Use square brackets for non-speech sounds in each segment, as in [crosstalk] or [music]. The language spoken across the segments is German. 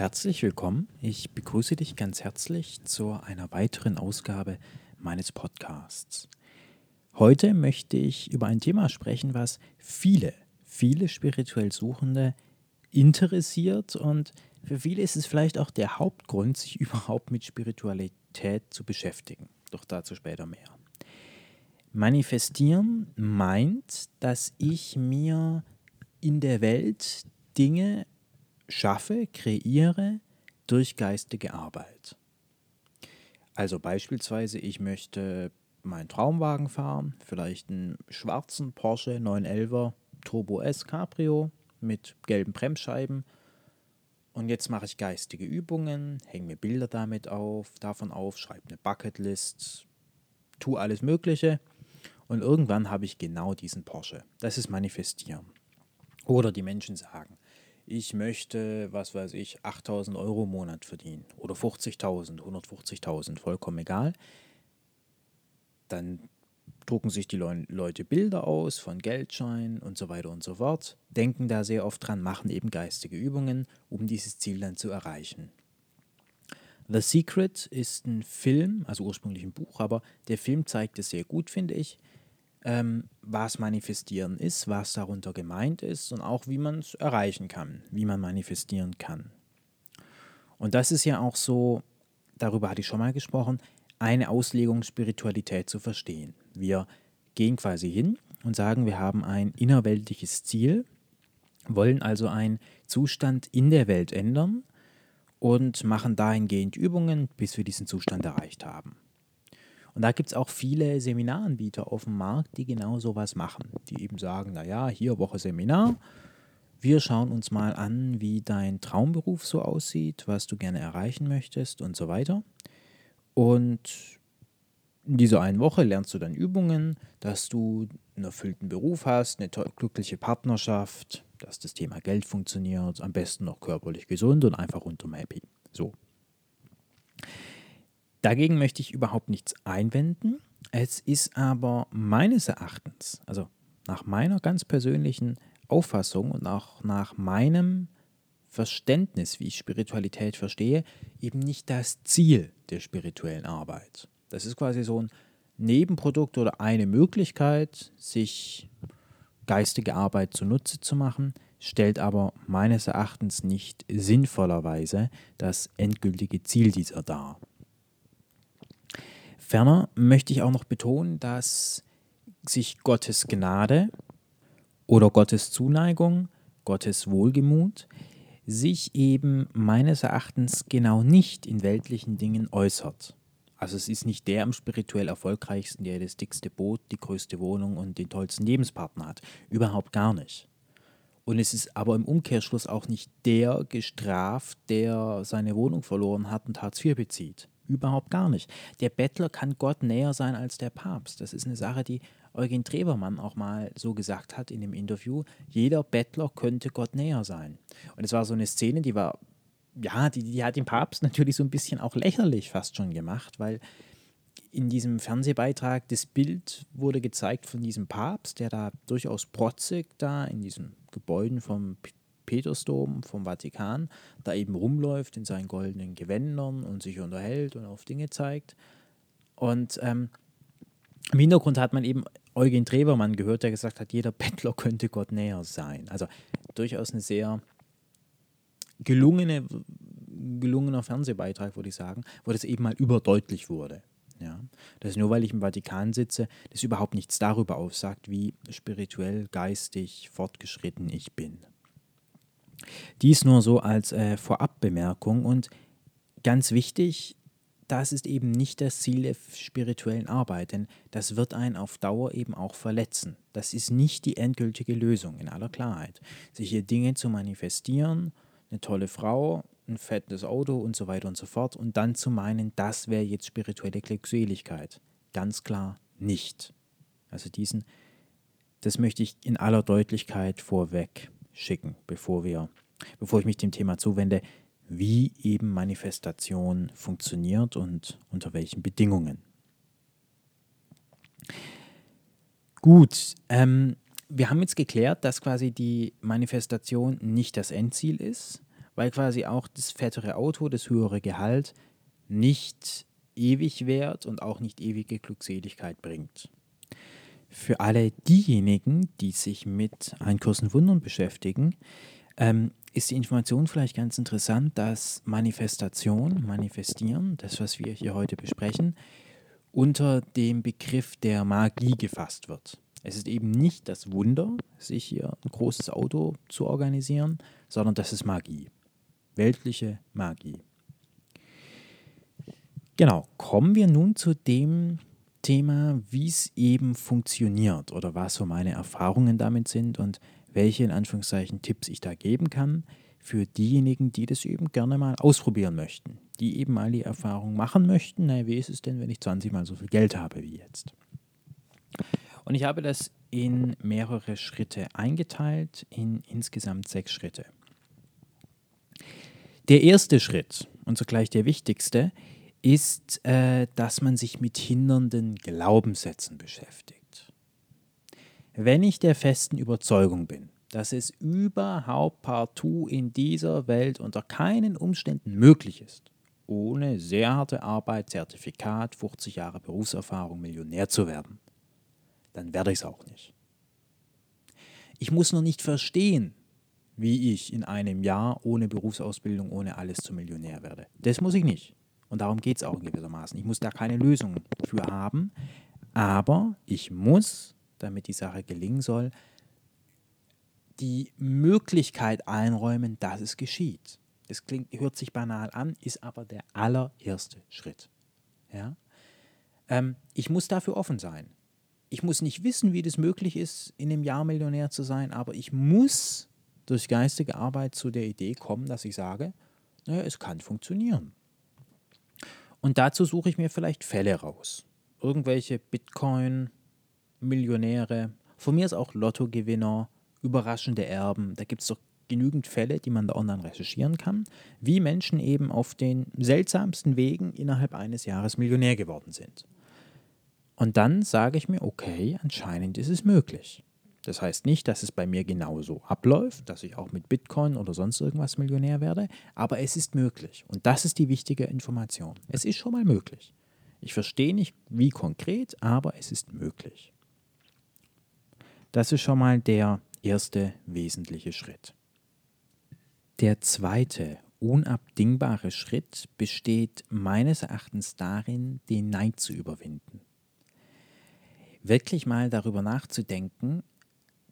herzlich willkommen. Ich begrüße dich ganz herzlich zu einer weiteren Ausgabe meines Podcasts. Heute möchte ich über ein Thema sprechen, was viele, viele spirituell Suchende interessiert und für viele ist es vielleicht auch der Hauptgrund, sich [laughs] überhaupt mit Spiritualität zu beschäftigen. Doch dazu später mehr. Manifestieren meint, dass ich mir in der Welt Dinge schaffe, kreiere durch geistige Arbeit. Also beispielsweise, ich möchte meinen Traumwagen fahren, vielleicht einen schwarzen Porsche 911 Turbo S Cabrio mit gelben Bremsscheiben. Und jetzt mache ich geistige Übungen, hänge mir Bilder damit auf, davon auf, schreibe eine Bucketlist, tue alles Mögliche. Und irgendwann habe ich genau diesen Porsche. Das ist Manifestieren. Oder die Menschen sagen, ich möchte, was weiß ich, 8000 Euro im Monat verdienen oder 50.000, 150.000, vollkommen egal. Dann drucken sich die Leute Bilder aus von Geldscheinen und so weiter und so fort, denken da sehr oft dran, machen eben geistige Übungen, um dieses Ziel dann zu erreichen. The Secret ist ein Film, also ursprünglich ein Buch, aber der Film zeigt es sehr gut, finde ich ähm, was Manifestieren ist, was darunter gemeint ist und auch wie man es erreichen kann, wie man manifestieren kann. Und das ist ja auch so, darüber hatte ich schon mal gesprochen, eine Auslegung Spiritualität zu verstehen. Wir gehen quasi hin und sagen, wir haben ein innerweltliches Ziel, wollen also einen Zustand in der Welt ändern und machen dahingehend Übungen, bis wir diesen Zustand erreicht haben. Und da gibt es auch viele Seminaranbieter auf dem Markt, die genau sowas machen. Die eben sagen, naja, hier Woche Seminar. Wir schauen uns mal an, wie dein Traumberuf so aussieht, was du gerne erreichen möchtest und so weiter. Und in dieser einen Woche lernst du dann Übungen, dass du einen erfüllten Beruf hast, eine glückliche Partnerschaft, dass das Thema Geld funktioniert, am besten noch körperlich gesund und einfach rundum happy. So. Dagegen möchte ich überhaupt nichts einwenden. Es ist aber meines Erachtens, also nach meiner ganz persönlichen Auffassung und auch nach meinem Verständnis, wie ich Spiritualität verstehe, eben nicht das Ziel der spirituellen Arbeit. Das ist quasi so ein Nebenprodukt oder eine Möglichkeit, sich geistige Arbeit zunutze zu machen, stellt aber meines Erachtens nicht sinnvollerweise das endgültige Ziel dieser dar. Ferner möchte ich auch noch betonen, dass sich Gottes Gnade oder Gottes Zuneigung, Gottes Wohlgemut sich eben meines Erachtens genau nicht in weltlichen Dingen äußert. Also es ist nicht der am spirituell erfolgreichsten, der das dickste Boot, die größte Wohnung und den tollsten Lebenspartner hat. Überhaupt gar nicht. Und es ist aber im Umkehrschluss auch nicht der gestraft, der seine Wohnung verloren hat und Hartz IV bezieht. Überhaupt gar nicht. Der Bettler kann Gott näher sein als der Papst. Das ist eine Sache, die Eugen Trebermann auch mal so gesagt hat in dem Interview. Jeder Bettler könnte Gott näher sein. Und es war so eine Szene, die war, ja, die, die hat den Papst natürlich so ein bisschen auch lächerlich fast schon gemacht, weil in diesem Fernsehbeitrag das Bild wurde gezeigt von diesem Papst, der da durchaus protzig da in diesen Gebäuden vom Petersdom vom Vatikan da eben rumläuft in seinen goldenen Gewändern und sich unterhält und auf Dinge zeigt. Und ähm, im Hintergrund hat man eben Eugen Trebermann gehört, der gesagt hat, jeder Bettler könnte Gott näher sein. Also durchaus eine sehr gelungene, gelungener Fernsehbeitrag, würde ich sagen, wo das eben mal überdeutlich wurde. Ja, dass nur weil ich im Vatikan sitze, das überhaupt nichts darüber aussagt, wie spirituell, geistig fortgeschritten ich bin. Dies nur so als äh, Vorabbemerkung und ganz wichtig, das ist eben nicht das Ziel der spirituellen Arbeit, denn das wird einen auf Dauer eben auch verletzen. Das ist nicht die endgültige Lösung in aller Klarheit. Sich hier Dinge zu manifestieren, eine tolle Frau, ein fettes Auto und so weiter und so fort und dann zu meinen, das wäre jetzt spirituelle Glückseligkeit. Ganz klar nicht. Also diesen, das möchte ich in aller Deutlichkeit vorweg schicken, bevor wir, bevor ich mich dem Thema zuwende, wie eben Manifestation funktioniert und unter welchen Bedingungen. Gut, ähm, wir haben jetzt geklärt, dass quasi die Manifestation nicht das Endziel ist. weil quasi auch das fettere Auto, das höhere Gehalt nicht ewig währt und auch nicht ewige Glückseligkeit bringt. Für alle diejenigen, die sich mit Einkursen Wundern beschäftigen, ähm, ist die Information vielleicht ganz interessant, dass Manifestation, Manifestieren, das, was wir hier heute besprechen, unter dem Begriff der Magie gefasst wird. Es ist eben nicht das Wunder, sich hier ein großes Auto zu organisieren, sondern das ist Magie. Weltliche Magie. Genau, kommen wir nun zu dem Thema, wie es eben funktioniert oder was so meine Erfahrungen damit sind und welche in Anführungszeichen Tipps ich da geben kann für diejenigen, die das eben gerne mal ausprobieren möchten, die eben mal die Erfahrung machen möchten, naja, wie ist es denn, wenn ich 20 mal so viel Geld habe wie jetzt? Und ich habe das in mehrere Schritte eingeteilt, in insgesamt sechs Schritte. Der erste Schritt und zugleich der wichtigste ist, äh, dass man sich mit hindernden Glaubenssätzen beschäftigt. Wenn ich der festen Überzeugung bin, dass es überhaupt partout in dieser Welt unter keinen Umständen möglich ist, ohne sehr harte Arbeit, Zertifikat, 50 Jahre Berufserfahrung Millionär zu werden, dann werde ich es auch nicht. Ich muss noch nicht verstehen, wie ich in einem Jahr ohne Berufsausbildung, ohne alles zum Millionär werde. Das muss ich nicht. Und darum geht es auch gewissermaßen. Ich muss da keine Lösung für haben, aber ich muss, damit die Sache gelingen soll, die Möglichkeit einräumen, dass es geschieht. Das klingt, hört sich banal an, ist aber der allererste Schritt. Ja? Ähm, ich muss dafür offen sein. Ich muss nicht wissen, wie das möglich ist, in einem Jahr Millionär zu sein, aber ich muss durch geistige Arbeit zu der Idee kommen, dass ich sage, naja, es kann funktionieren. Und dazu suche ich mir vielleicht Fälle raus. Irgendwelche Bitcoin-Millionäre, von mir ist auch Lottogewinner, überraschende Erben. Da gibt es doch genügend Fälle, die man da online recherchieren kann, wie Menschen eben auf den seltsamsten Wegen innerhalb eines Jahres Millionär geworden sind. Und dann sage ich mir, okay, anscheinend ist es möglich. Das heißt nicht, dass es bei mir genauso abläuft, dass ich auch mit Bitcoin oder sonst irgendwas Millionär werde, aber es ist möglich. Und das ist die wichtige Information. Es ist schon mal möglich. Ich verstehe nicht, wie konkret, aber es ist möglich. Das ist schon mal der erste wesentliche Schritt. Der zweite unabdingbare Schritt besteht meines Erachtens darin, den Neid zu überwinden. Wirklich mal darüber nachzudenken,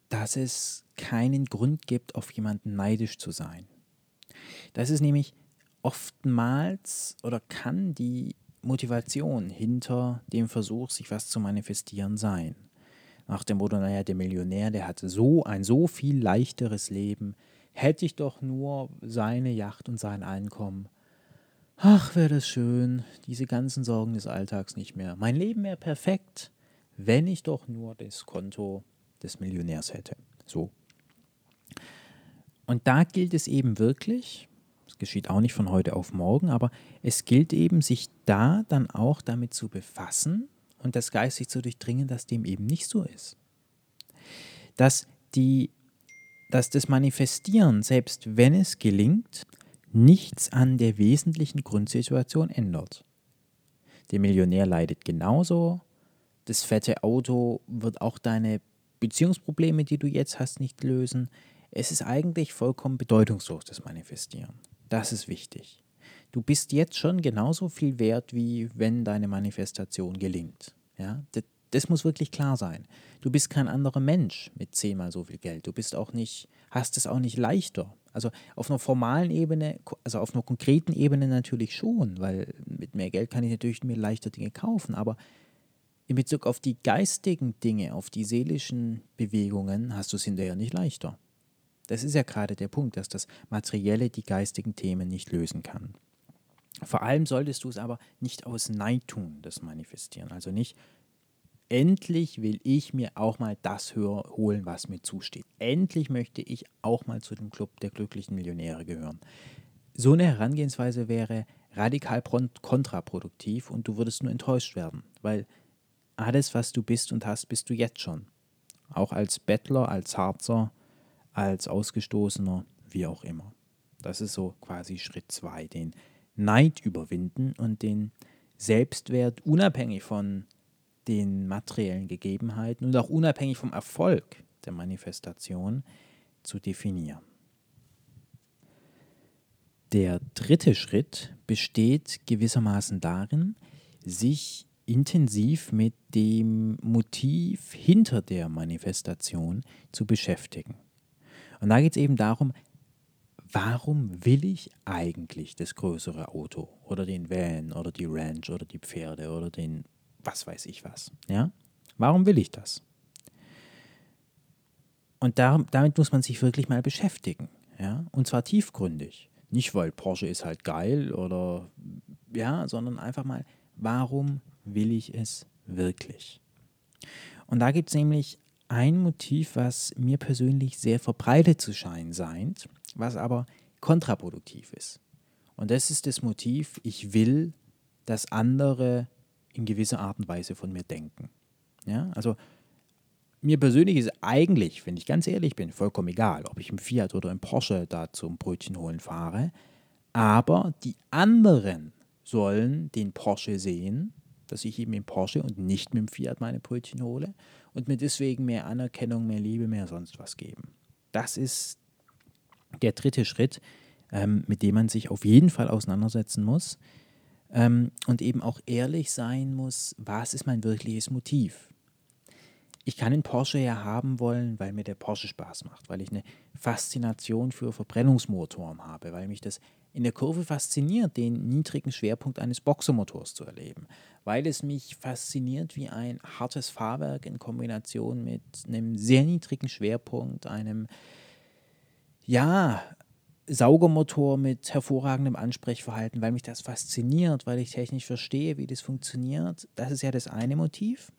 dass es keinen Grund gibt, auf jemanden neidisch zu sein. Das ist nämlich oftmals oder kann die Motivation hinter dem Versuch, sich was zu manifestieren sein. Nach dem Motto, naja, der Millionär, der hatte so ein so viel leichteres Leben, hätte ich doch nur seine Yacht und sein Einkommen. Ach, wäre das schön, diese ganzen Sorgen des Alltags nicht mehr. Mein Leben wäre perfekt, wenn ich doch nur das Konto des Millionärs hätte. So. Und da gilt es eben wirklich, das geschieht auch nicht von heute auf morgen, aber es gilt eben, sich da dann auch damit zu befassen und das geistig zu durchdringen, dass dem eben nicht so ist. Dass, die, dass das Manifestieren, selbst wenn es gelingt, nichts an der wesentlichen Grundsituation ändert. Der Millionär leidet genauso, das fette Auto wird auch deine Beziehungsprobleme, die du jetzt hast, nicht lösen. Es ist eigentlich vollkommen bedeutungslos, das Manifestieren. Das ist wichtig. Du bist jetzt schon genauso viel wert, wie wenn deine Manifestation gelingt. Ja? Das, das muss wirklich klar sein. Du bist kein anderer Mensch mit zehnmal so viel Geld. Du bist auch nicht, hast es auch nicht leichter. Also auf einer formalen Ebene, also auf einer konkreten Ebene natürlich schon, weil mit mehr Geld kann ich natürlich mir leichter Dinge kaufen, aber in Bezug auf die geistigen Dinge, auf die seelischen Bewegungen, hast du es hinterher nicht leichter. Das ist ja gerade der Punkt, dass das Materielle die geistigen Themen nicht lösen kann. Vor allem solltest du es aber nicht aus Neid tun, das Manifestieren. Also nicht, endlich will ich mir auch mal das holen, was mir zusteht. Endlich möchte ich auch mal zu dem Club der glücklichen Millionäre gehören. So eine Herangehensweise wäre radikal kontraproduktiv und du würdest nur enttäuscht werden, weil alles, was du bist und hast, bist du jetzt schon. Auch als Bettler, als Harzer, als Ausgestoßener, wie auch immer. Das ist so quasi Schritt zwei, den Neid überwinden und den Selbstwert unabhängig von den materiellen Gegebenheiten und auch unabhängig vom Erfolg der Manifestation zu definieren. Der dritte Schritt besteht gewissermaßen darin, sich intensiv mit dem Motiv hinter der Manifestation zu beschäftigen. Und da geht es eben darum, warum will ich eigentlich das größere Auto oder den Van oder die Ranch oder die Pferde oder den was weiß ich was. Ja? Warum will ich das? Und da, damit muss man sich wirklich mal beschäftigen. Ja? Und zwar tiefgründig. Nicht, weil Porsche ist halt geil oder ja, sondern einfach mal, warum will ich es wirklich? Und da gibt es nämlich ein Motiv, was mir persönlich sehr verbreitet zu scheinen scheint, was aber kontraproduktiv ist. Und das ist das Motiv, ich will, dass andere in gewisser Art und Weise von mir denken. Ja, also mir persönlich ist eigentlich, wenn ich ganz ehrlich bin, vollkommen egal, ob ich im Fiat oder im Porsche da zum Brötchen holen fahre. Aber die anderen sollen den Porsche sehen, dass ich eben im Porsche und nicht mit dem Fiat meine Brötchen hole und mir deswegen mehr Anerkennung, mehr Liebe, mehr sonst was geben. Das ist der dritte Schritt, ähm, mit dem man sich auf jeden Fall auseinandersetzen muss ähm, und eben auch ehrlich sein muss, was ist mein wirkliches Motiv? Ich kann den Porsche ja haben wollen, weil mir der Porsche Spaß macht, weil ich eine Faszination für Verbrennungsmotoren habe, weil mich das in der Kurve fasziniert, den niedrigen Schwerpunkt eines Boxermotors zu erleben, weil es mich fasziniert, wie ein hartes Fahrwerk in Kombination mit einem sehr niedrigen Schwerpunkt, einem ja, Saugermotor mit hervorragendem Ansprechverhalten, weil mich das fasziniert, weil ich technisch verstehe, wie das funktioniert. Das ist ja das eine Motiv.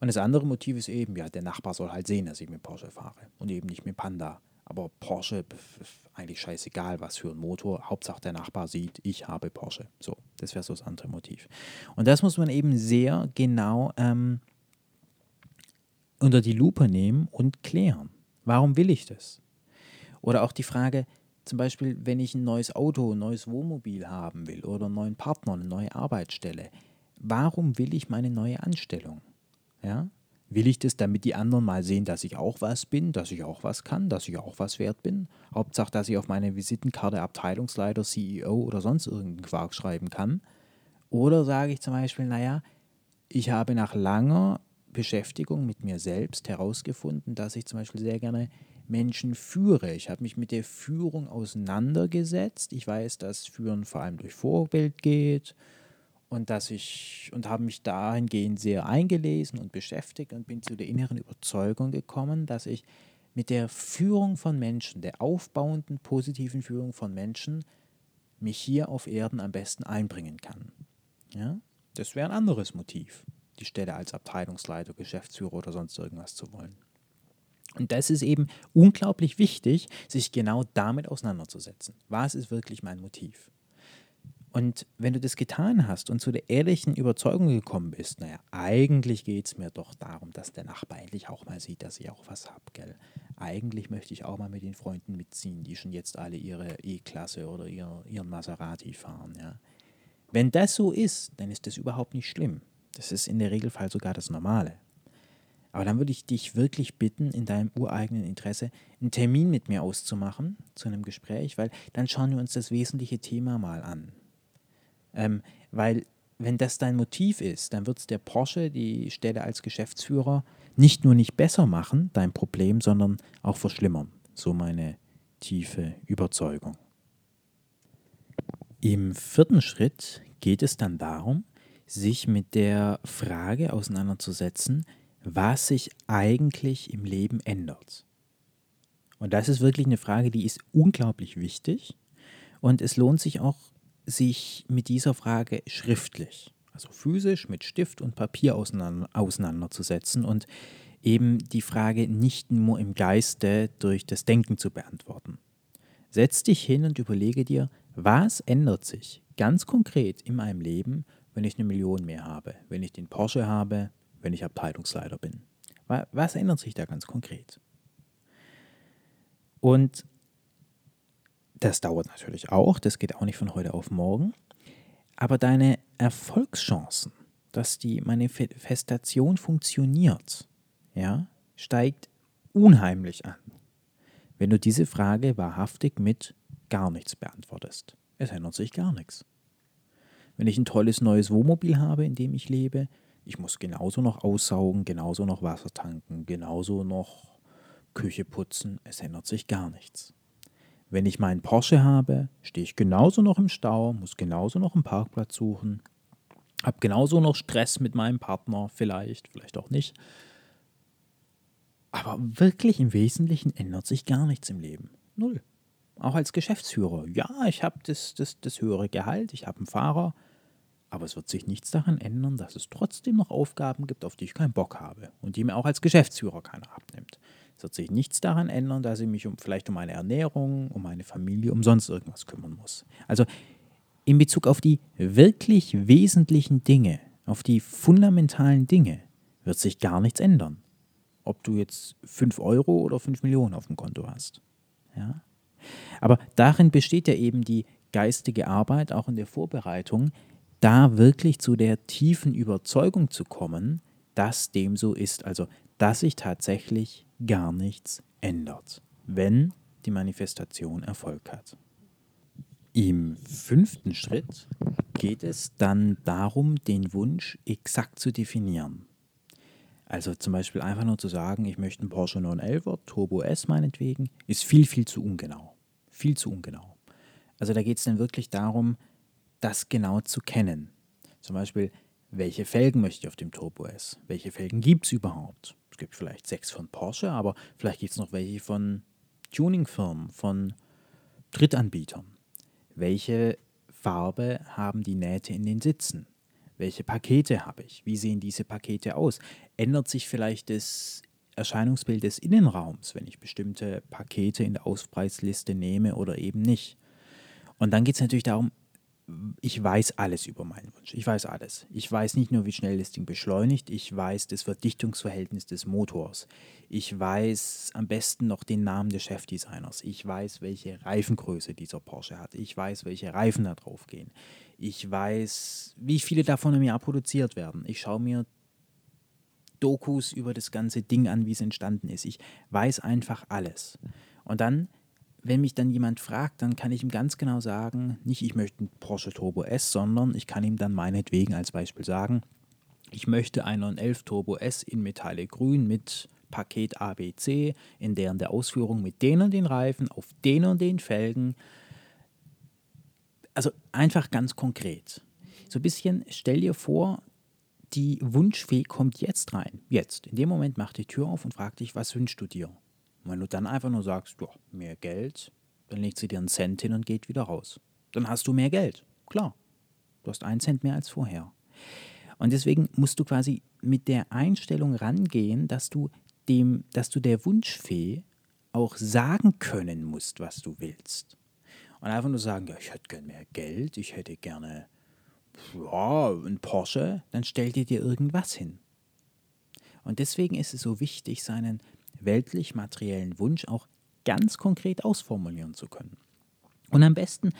Und das andere Motiv ist eben, ja, der Nachbar soll halt sehen, dass ich mit Porsche fahre und eben nicht mit Panda. Aber Porsche, eigentlich scheißegal, was für ein Motor. Hauptsache der Nachbar sieht, ich habe Porsche. So, das wäre so das andere Motiv. Und das muss man eben sehr genau ähm, unter die Lupe nehmen und klären. Warum will ich das? Oder auch die Frage, zum Beispiel, wenn ich ein neues Auto, ein neues Wohnmobil haben will oder einen neuen Partner, eine neue Arbeitsstelle, warum will ich meine neue Anstellung? Ja? Will ich das, damit die anderen mal sehen, dass ich auch was bin, dass ich auch was kann, dass ich auch was wert bin? Hauptsache, dass ich auf meine Visitenkarte Abteilungsleiter, CEO oder sonst irgendeinen Quark schreiben kann. Oder sage ich zum Beispiel, naja, ich habe nach langer Beschäftigung mit mir selbst herausgefunden, dass ich zum Beispiel sehr gerne Menschen führe. Ich habe mich mit der Führung auseinandergesetzt. Ich weiß, dass Führen vor allem durch Vorbild geht und dass ich und habe mich dahingehend sehr eingelesen und beschäftigt und bin zu der inneren Überzeugung gekommen, dass ich mit der Führung von Menschen, der aufbauenden positiven Führung von Menschen, mich hier auf Erden am besten einbringen kann. Ja? Das wäre ein anderes Motiv, die Stelle als Abteilungsleiter, Geschäftsführer oder sonst irgendwas zu wollen. Und das ist eben unglaublich wichtig, sich genau damit auseinanderzusetzen. Was ist wirklich mein Motiv? Und wenn du das getan hast und zu der ehrlichen Überzeugung gekommen bist, naja, eigentlich geht es mir doch darum, dass der Nachbar endlich auch mal sieht, dass ich auch was habe, gell? Eigentlich möchte ich auch mal mit den Freunden mitziehen, die schon jetzt alle ihre E-Klasse oder ihr, ihren Maserati fahren, ja. Wenn das so ist, dann ist das überhaupt nicht schlimm. Das ist in der Regelfall sogar das Normale. Aber dann würde ich dich wirklich bitten, in deinem ureigenen Interesse einen Termin mit mir auszumachen zu einem Gespräch, weil dann schauen wir uns das wesentliche Thema mal an. Ähm, weil wenn das dein Motiv ist, dann wird es der Porsche die Stelle als Geschäftsführer nicht nur nicht besser machen, dein Problem, sondern auch verschlimmern. So meine tiefe Überzeugung. Im vierten Schritt geht es dann darum, sich mit der Frage auseinanderzusetzen, was sich eigentlich im Leben ändert. Und das ist wirklich eine Frage, die ist unglaublich wichtig. Und es lohnt sich auch sich mit dieser Frage schriftlich, also physisch mit Stift und Papier auseinander, auseinanderzusetzen und eben die Frage nicht nur im Geiste durch das Denken zu beantworten. Setz dich hin und überlege dir, was ändert sich ganz konkret in meinem Leben, wenn ich eine Million mehr habe, wenn ich den Porsche habe, wenn ich Abteilungsleiter bin. Was ändert sich da ganz konkret? Und Das dauert natürlich auch, das geht auch nicht von heute auf morgen. Aber deine Erfolgschancen, dass die Manifestation funktioniert, ja, steigt unheimlich an, wenn du diese Frage wahrhaftig mit gar nichts beantwortest. Es ändert sich gar nichts. Wenn ich ein tolles neues Wohnmobil habe, in dem ich lebe, ich muss genauso noch aussaugen, genauso noch Wasser tanken, genauso noch Küche putzen, es ändert sich gar nichts. Wenn ich meinen Porsche habe, stehe ich genauso noch im Stau, muss genauso noch einen Parkplatz suchen, habe genauso noch Stress mit meinem Partner, vielleicht, vielleicht auch nicht. Aber wirklich im Wesentlichen ändert sich gar nichts im Leben. Null. Auch als Geschäftsführer. Ja, ich habe das, das, das höhere Gehalt, ich habe einen Fahrer, aber es wird sich nichts daran ändern, dass es trotzdem noch Aufgaben gibt, auf die ich keinen Bock habe und die mir auch als Geschäftsführer keiner abnimmt. Es wird sich nichts daran ändern, dass ich mich um, vielleicht um meine Ernährung, um meine Familie, um sonst irgendwas kümmern muss. Also in Bezug auf die wirklich wesentlichen Dinge, auf die fundamentalen Dinge, wird sich gar nichts ändern ob du jetzt 5 Euro oder 5 Millionen auf dem Konto hast. Ja? Aber darin besteht ja eben die geistige Arbeit, auch in der Vorbereitung, da wirklich zu der tiefen Überzeugung zu kommen, dass dem so ist. Also, dass sich tatsächlich gar nichts ändert, wenn die Manifestation Erfolg hat. Im fünften Schritt geht es dann darum, den Wunsch exakt zu definieren. Also zum Beispiel einfach nur zu sagen, ich möchte einen Porsche 911 Turbo S meinetwegen, ist viel, viel zu ungenau. Viel zu ungenau. Also da geht es dann wirklich darum, das genau zu kennen. Zum Beispiel, welche Felgen möchte ich auf dem Turbo S? Welche Felgen gibt es überhaupt? Es gibt vielleicht sechs von Porsche, aber vielleicht gibt es noch welche von Tuningfirmen, von Drittanbietern. Welche Farbe haben die Nähte in den Sitzen? Welche Pakete habe ich? Wie sehen diese Pakete aus? Ändert sich vielleicht das Erscheinungsbild des Innenraums, wenn ich bestimmte Pakete in der Auspreisliste nehme oder eben nicht? Und dann geht es natürlich darum, ich weiß alles über meinen Wunsch. Ich weiß alles. Ich weiß nicht nur, wie schnell das Ding beschleunigt, ich weiß das Verdichtungsverhältnis des Motors. Ich weiß am besten noch den Namen des Chefdesigners. Ich weiß, welche Reifengröße dieser Porsche hat. Ich weiß, welche Reifen da drauf gehen. Ich weiß, wie viele davon im Jahr produziert werden. Ich schaue mir Dokus über das ganze Ding an, wie es entstanden ist. Ich weiß einfach alles. Und dann, wenn mich dann jemand fragt, dann kann ich ihm ganz genau sagen, nicht ich möchte einen Porsche Turbo S, sondern ich kann ihm dann meinetwegen als Beispiel sagen, ich möchte einen 911 Turbo S in Metallic Grün mit Paket ABC in deren der Ausführung mit den und den Reifen auf den und den Felgen also einfach ganz konkret. So ein bisschen, stell dir vor, die Wunschfee kommt jetzt rein. Jetzt. In dem Moment macht die Tür auf und fragt dich, was wünschst du dir? Und wenn du dann einfach nur sagst, ja, mehr Geld, dann legt sie dir einen Cent hin und geht wieder raus. Dann hast du mehr Geld. Klar. Du hast einen Cent mehr als vorher. Und deswegen musst du quasi mit der Einstellung rangehen, dass du dem, dass du der Wunschfee auch sagen können musst, was du willst. Und einfach nur sagen, ja, ich hätte gerne mehr Geld, ich hätte gerne ja, ein Porsche, dann stell dir dir irgendwas hin. Und deswegen ist es so wichtig, seinen weltlich-materiellen Wunsch auch ganz konkret ausformulieren zu können. Und am besten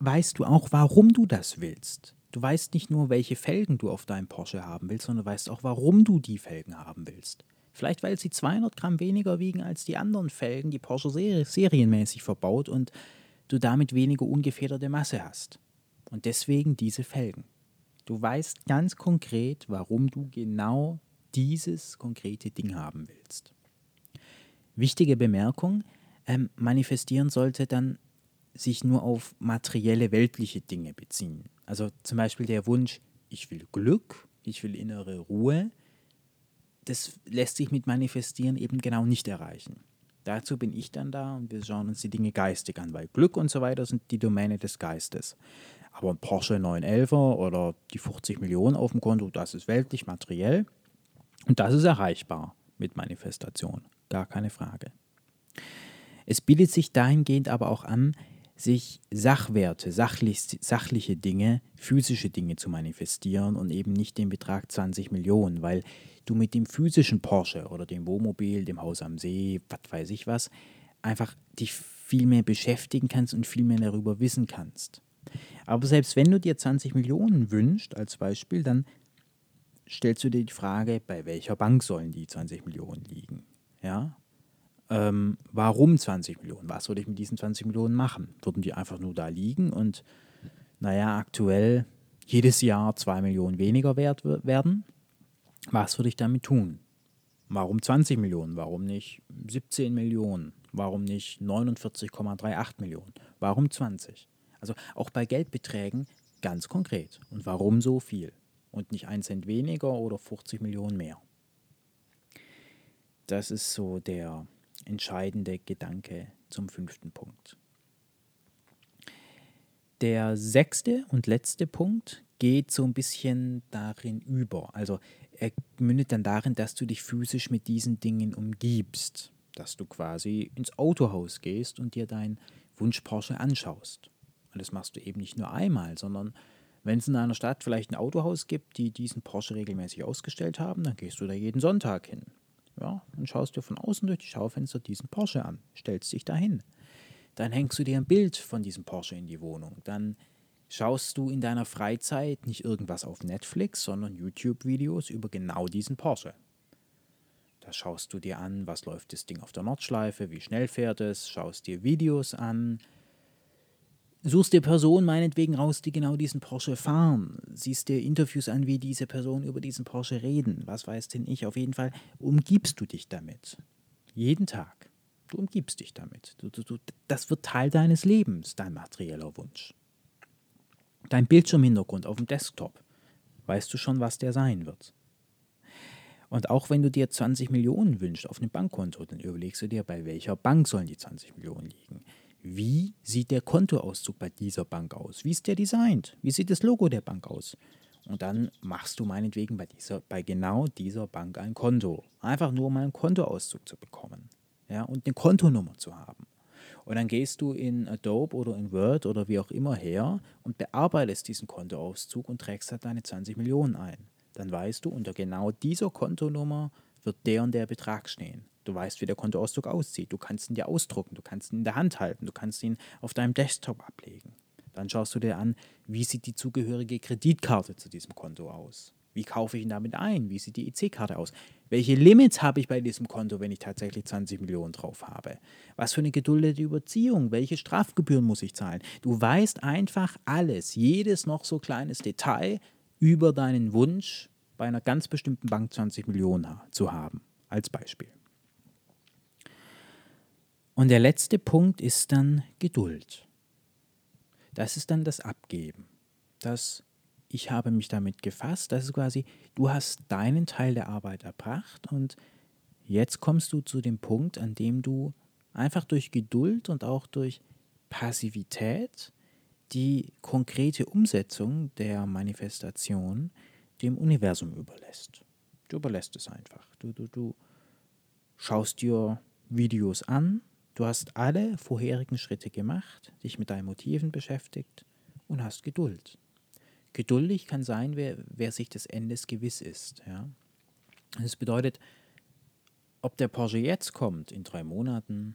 weißt du auch, warum du das willst. Du weißt nicht nur, welche Felgen du auf deinem Porsche haben willst, sondern du weißt auch, warum du die Felgen haben willst. Vielleicht, weil sie 200 Gramm weniger wiegen als die anderen Felgen, die Porsche serienmäßig verbaut und du damit weniger ungefederte Masse hast. Und deswegen diese Felgen. Du weißt ganz konkret, warum du genau dieses konkrete Ding haben willst. Wichtige Bemerkung, ähm, manifestieren sollte dann sich nur auf materielle, weltliche Dinge beziehen. Also zum Beispiel der Wunsch, ich will Glück, ich will innere Ruhe, das lässt sich mit Manifestieren eben genau nicht erreichen. Dazu bin ich dann da und wir schauen uns die Dinge geistig an, weil Glück und so weiter sind die Domäne des Geistes. Aber ein Porsche 911er oder die 50 Millionen auf dem Konto, das ist weltlich materiell und das ist erreichbar mit Manifestation. Gar keine Frage. Es bietet sich dahingehend aber auch an, sich Sachwerte, sachlich, sachliche Dinge, physische Dinge zu manifestieren und eben nicht den Betrag 20 Millionen, weil du mit dem physischen Porsche oder dem Wohnmobil, dem Haus am See, was weiß ich was, einfach dich viel mehr beschäftigen kannst und viel mehr darüber wissen kannst. Aber selbst wenn du dir 20 Millionen wünschst, als Beispiel, dann stellst du dir die Frage, bei welcher Bank sollen die 20 Millionen liegen? Ja? Ähm, warum 20 Millionen? Was soll ich mit diesen 20 Millionen machen? Würden die einfach nur da liegen und, naja, aktuell jedes Jahr 2 Millionen weniger wert werden? Was würde ich damit tun? Warum 20 Millionen? Warum nicht 17 Millionen? Warum nicht 49,38 Millionen? Warum 20? Also auch bei Geldbeträgen ganz konkret. Und warum so viel? Und nicht ein Cent weniger oder 50 Millionen mehr? Das ist so der entscheidende Gedanke zum fünften Punkt. Der sechste und letzte Punkt geht so ein bisschen darin über. Also er mündet dann darin, dass du dich physisch mit diesen Dingen umgibst. Dass du quasi ins Autohaus gehst und dir deinen Wunsch Porsche anschaust. Und das machst du eben nicht nur einmal, sondern wenn es in einer Stadt vielleicht ein Autohaus gibt, die diesen Porsche regelmäßig ausgestellt haben, dann gehst du da jeden Sonntag hin. Ja, und schaust dir von außen durch die Schaufenster diesen Porsche an, stellst dich dahin. Dann hängst du dir ein Bild von diesem Porsche in die Wohnung. Dann schaust du in deiner Freizeit nicht irgendwas auf Netflix, sondern YouTube-Videos über genau diesen Porsche. Da schaust du dir an, was läuft das Ding auf der Nordschleife, wie schnell fährt es, schaust dir Videos an, suchst dir Personen meinetwegen raus, die genau diesen Porsche fahren, siehst dir Interviews an, wie diese Personen über diesen Porsche reden, was weiß denn ich, auf jeden Fall umgibst du dich damit. Jeden Tag. Du umgibst dich damit. Du, du, du, das wird Teil deines Lebens, dein materieller Wunsch. Dein Bildschirmhintergrund auf dem Desktop. Weißt du schon, was der sein wird? Und auch wenn du dir 20 Millionen wünschst auf einem Bankkonto, dann überlegst du dir, bei welcher Bank sollen die 20 Millionen liegen wie sieht der Kontoauszug bei dieser Bank aus? Wie ist der designt? Wie sieht das Logo der Bank aus? Und dann machst du meinetwegen bei, dieser, bei genau dieser Bank ein Konto. Einfach nur um einen Kontoauszug zu bekommen. Ja, und eine Kontonummer zu haben. Und dann gehst du in Adobe oder in Word oder wie auch immer her und bearbeitest diesen Kontoauszug und trägst halt deine 20 Millionen ein. Dann weißt du, unter genau dieser Kontonummer wird der und der Betrag stehen. Du weißt, wie der Kontoauszug aussieht. Du kannst ihn dir ausdrucken, du kannst ihn in der Hand halten, du kannst ihn auf deinem Desktop ablegen. Dann schaust du dir an, wie sieht die zugehörige Kreditkarte zu diesem Konto aus? Wie kaufe ich ihn damit ein? Wie sieht die EC-Karte aus? Welche Limits habe ich bei diesem Konto, wenn ich tatsächlich 20 Millionen drauf habe? Was für eine geduldete Überziehung? Welche Strafgebühren muss ich zahlen? Du weißt einfach alles, jedes noch so kleines Detail über deinen Wunsch, bei einer ganz bestimmten Bank 20 Millionen zu haben, als Beispiel. Und der letzte Punkt ist dann Geduld. Das ist dann das Abgeben. Das ich habe mich damit gefasst, das ist quasi, du hast deinen Teil der Arbeit erbracht und jetzt kommst du zu dem Punkt, an dem du einfach durch Geduld und auch durch Passivität die konkrete Umsetzung der Manifestation dem Universum überlässt. Du überlässt es einfach. Du, du, du schaust dir Videos an, Du hast alle vorherigen Schritte gemacht, dich mit deinen Motiven beschäftigt und hast Geduld. Geduldig kann sein, wer, wer sich des Endes gewiss ist. Ja? Das bedeutet, ob der Porsche jetzt kommt, in drei Monaten,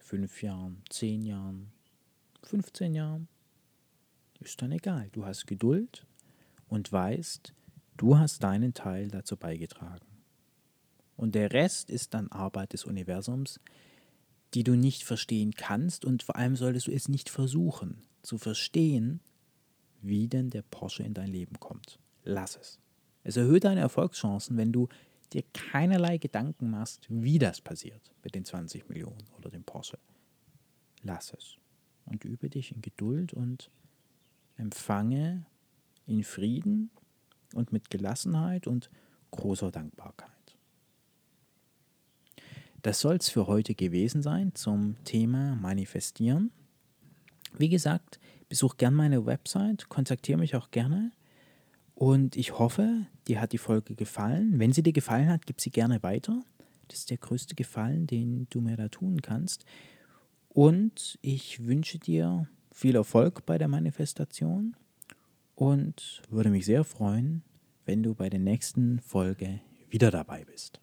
fünf Jahren, zehn Jahren, 15 Jahren, ist dann egal. Du hast Geduld und weißt, du hast deinen Teil dazu beigetragen. Und der Rest ist dann Arbeit des Universums, die du nicht verstehen kannst und vor allem solltest du es nicht versuchen zu verstehen, wie denn der Porsche in dein Leben kommt. Lass es. Es erhöht deine Erfolgschancen, wenn du dir keinerlei Gedanken machst, wie das passiert mit den 20 Millionen oder dem Porsche. Lass es und übe dich in Geduld und empfange in Frieden und mit Gelassenheit und großer Dankbarkeit. Das soll es für heute gewesen sein zum Thema Manifestieren. Wie gesagt, besuch gerne meine Website, kontaktiere mich auch gerne. Und ich hoffe, dir hat die Folge gefallen. Wenn sie dir gefallen hat, gib sie gerne weiter. Das ist der größte Gefallen, den du mir da tun kannst. Und ich wünsche dir viel Erfolg bei der Manifestation und würde mich sehr freuen, wenn du bei der nächsten Folge wieder dabei bist.